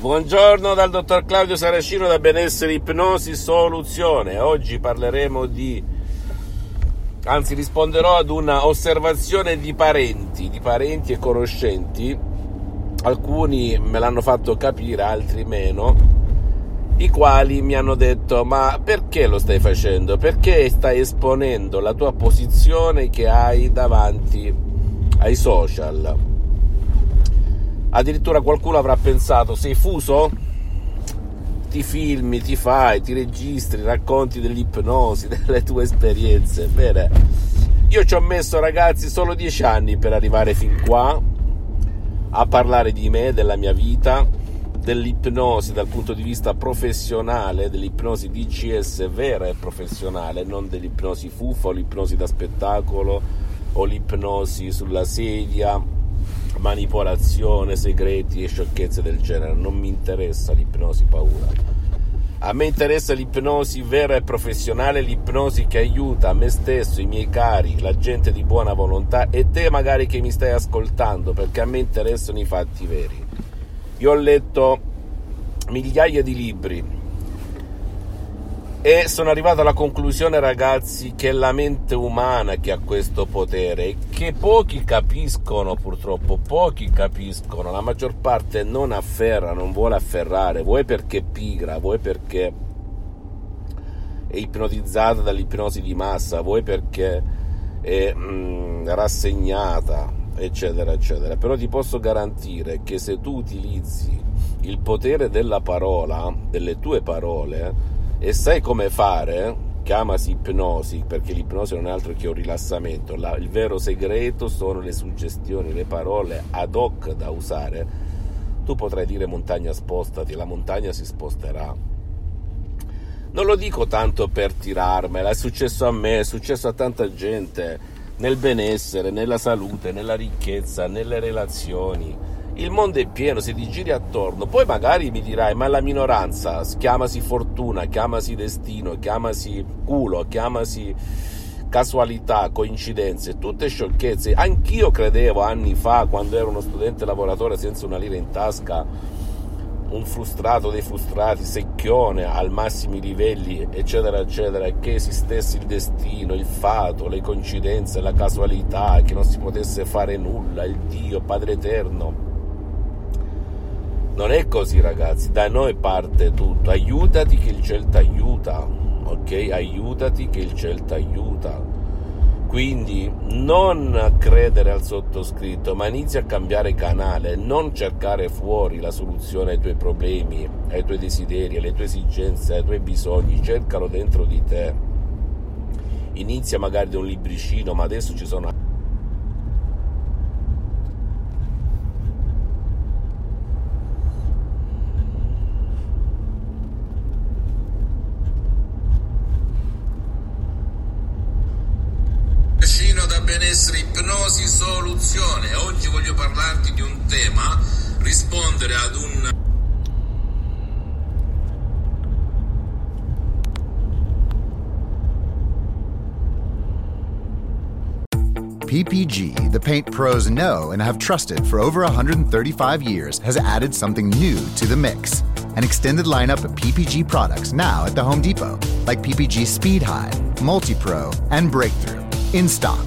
Buongiorno dal dottor Claudio Saracino da Benessere Ipnosi Soluzione. Oggi parleremo di, anzi risponderò ad una osservazione di parenti, di parenti e conoscenti. Alcuni me l'hanno fatto capire, altri meno, i quali mi hanno detto ma perché lo stai facendo? Perché stai esponendo la tua posizione che hai davanti ai social? Addirittura qualcuno avrà pensato, sei fuso? Ti filmi, ti fai, ti registri, racconti dell'ipnosi, delle tue esperienze. Bene, io ci ho messo ragazzi solo dieci anni per arrivare fin qua a parlare di me, della mia vita, dell'ipnosi dal punto di vista professionale, dell'ipnosi DCS vera e professionale, non dell'ipnosi fuffa o l'ipnosi da spettacolo o l'ipnosi sulla sedia manipolazione, segreti e sciocchezze del genere. Non mi interessa l'ipnosi paura. A me interessa l'ipnosi vera e professionale, l'ipnosi che aiuta me stesso, i miei cari, la gente di buona volontà e te magari che mi stai ascoltando, perché a me interessano i fatti veri. Io ho letto migliaia di libri, e sono arrivato alla conclusione, ragazzi, che è la mente umana che ha questo potere e che pochi capiscono, purtroppo, pochi capiscono. La maggior parte non afferra, non vuole afferrare, vuoi perché è pigra, vuoi perché è ipnotizzata dall'ipnosi di massa, vuoi perché è mm, rassegnata, eccetera, eccetera. Però ti posso garantire che se tu utilizzi il potere della parola, delle tue parole, e sai come fare? Chiamasi ipnosi perché l'ipnosi non è altro che un rilassamento. La, il vero segreto sono le suggestioni, le parole ad hoc da usare. Tu potrai dire montagna spostati, la montagna si sposterà. Non lo dico tanto per tirarmela, è successo a me, è successo a tanta gente nel benessere, nella salute, nella ricchezza, nelle relazioni il mondo è pieno, se ti giri attorno, poi magari mi dirai, ma la minoranza, chiamasi fortuna, chiamasi destino, chiamasi culo, chiamasi casualità, coincidenze, tutte sciocchezze. Anch'io credevo anni fa, quando ero uno studente lavoratore senza una lira in tasca, un frustrato dei frustrati, secchione al massimi livelli, eccetera, eccetera, che esistesse il destino, il fato, le coincidenze, la casualità, che non si potesse fare nulla, il Dio, Padre Eterno non è così ragazzi, da noi parte tutto, aiutati che il cielo ti aiuta, ok? Aiutati che il cielo ti aiuta. Quindi non credere al sottoscritto, ma inizia a cambiare canale, non cercare fuori la soluzione ai tuoi problemi, ai tuoi desideri, alle tue esigenze, ai tuoi bisogni, cercalo dentro di te. Inizia magari da un libricino, ma adesso ci sono benessere ipnosi soluzione. Oggi voglio parlarti di un tema, rispondere ad un PPG, the paint pros know and have trusted for over 135 years, has added something new to the mix. An extended lineup of PPG products now at the Home Depot, like PPG Speed High, Multi Pro, and Breakthrough, in stock